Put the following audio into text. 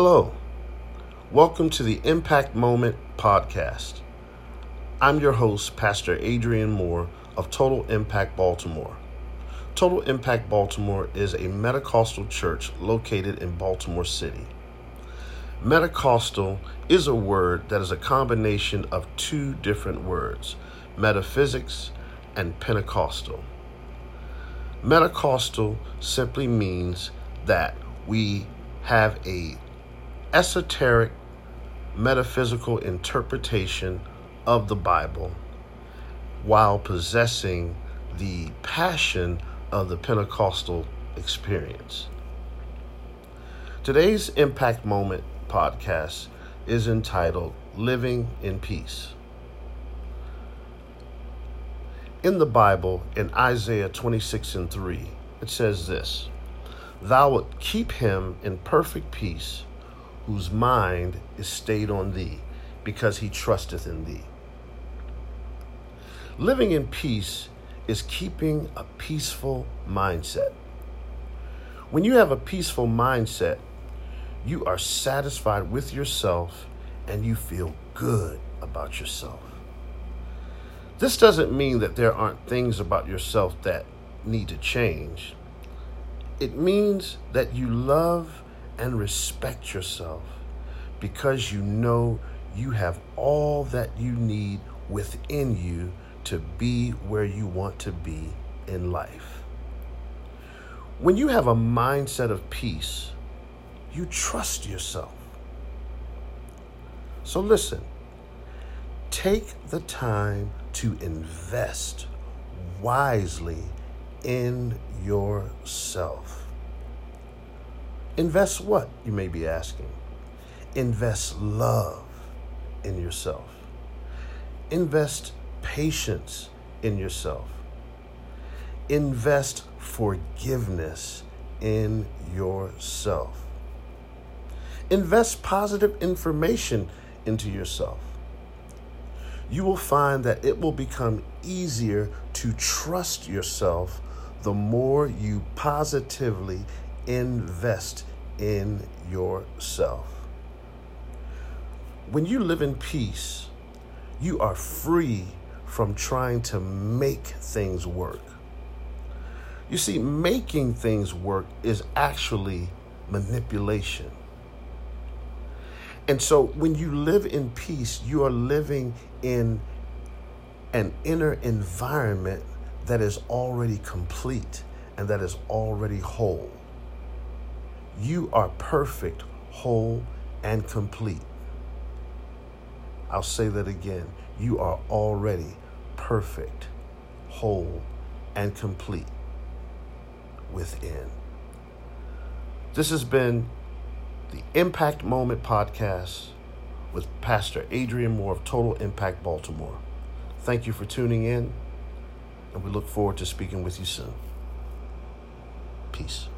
Hello. Welcome to the Impact Moment podcast. I'm your host, Pastor Adrian Moore of Total Impact Baltimore. Total Impact Baltimore is a Metacostal church located in Baltimore City. Metacostal is a word that is a combination of two different words, metaphysics and Pentecostal. Metacostal simply means that we have a esoteric metaphysical interpretation of the Bible while possessing the passion of the Pentecostal experience. Today's Impact Moment podcast is entitled Living in Peace. In the Bible, in Isaiah 26 and 3, it says this Thou wilt keep him in perfect peace, whose mind is stayed on thee, because he trusteth in thee. Living in peace is keeping a peaceful mindset. When you have a peaceful mindset, you are satisfied with yourself and you feel good about yourself. This doesn't mean that there aren't things about yourself that need to change. It means that you love and respect yourself because you know you have all that you need within you to be where you want to be in life. When you have a mindset of peace, you trust yourself. So listen, take the time to invest wisely in yourself. Invest what, you may be asking? Invest love in yourself. Invest patience in yourself. Invest forgiveness in yourself. Invest positive information into yourself you will find that it will become easier to trust yourself the more you positively invest in yourself. When you live in peace, you are free from trying to make things work. You see, making things work is actually manipulation. And so when you live in peace, you are living in an inner environment that is already complete and that is already whole. You are perfect, whole, and complete. I'll say that again. You are already perfect, whole, and complete within. This has been the Impact Moment podcast with Pastor Adrian Moore of Total Impact Baltimore. Thank you for tuning in, and we look forward to speaking with you soon. Peace.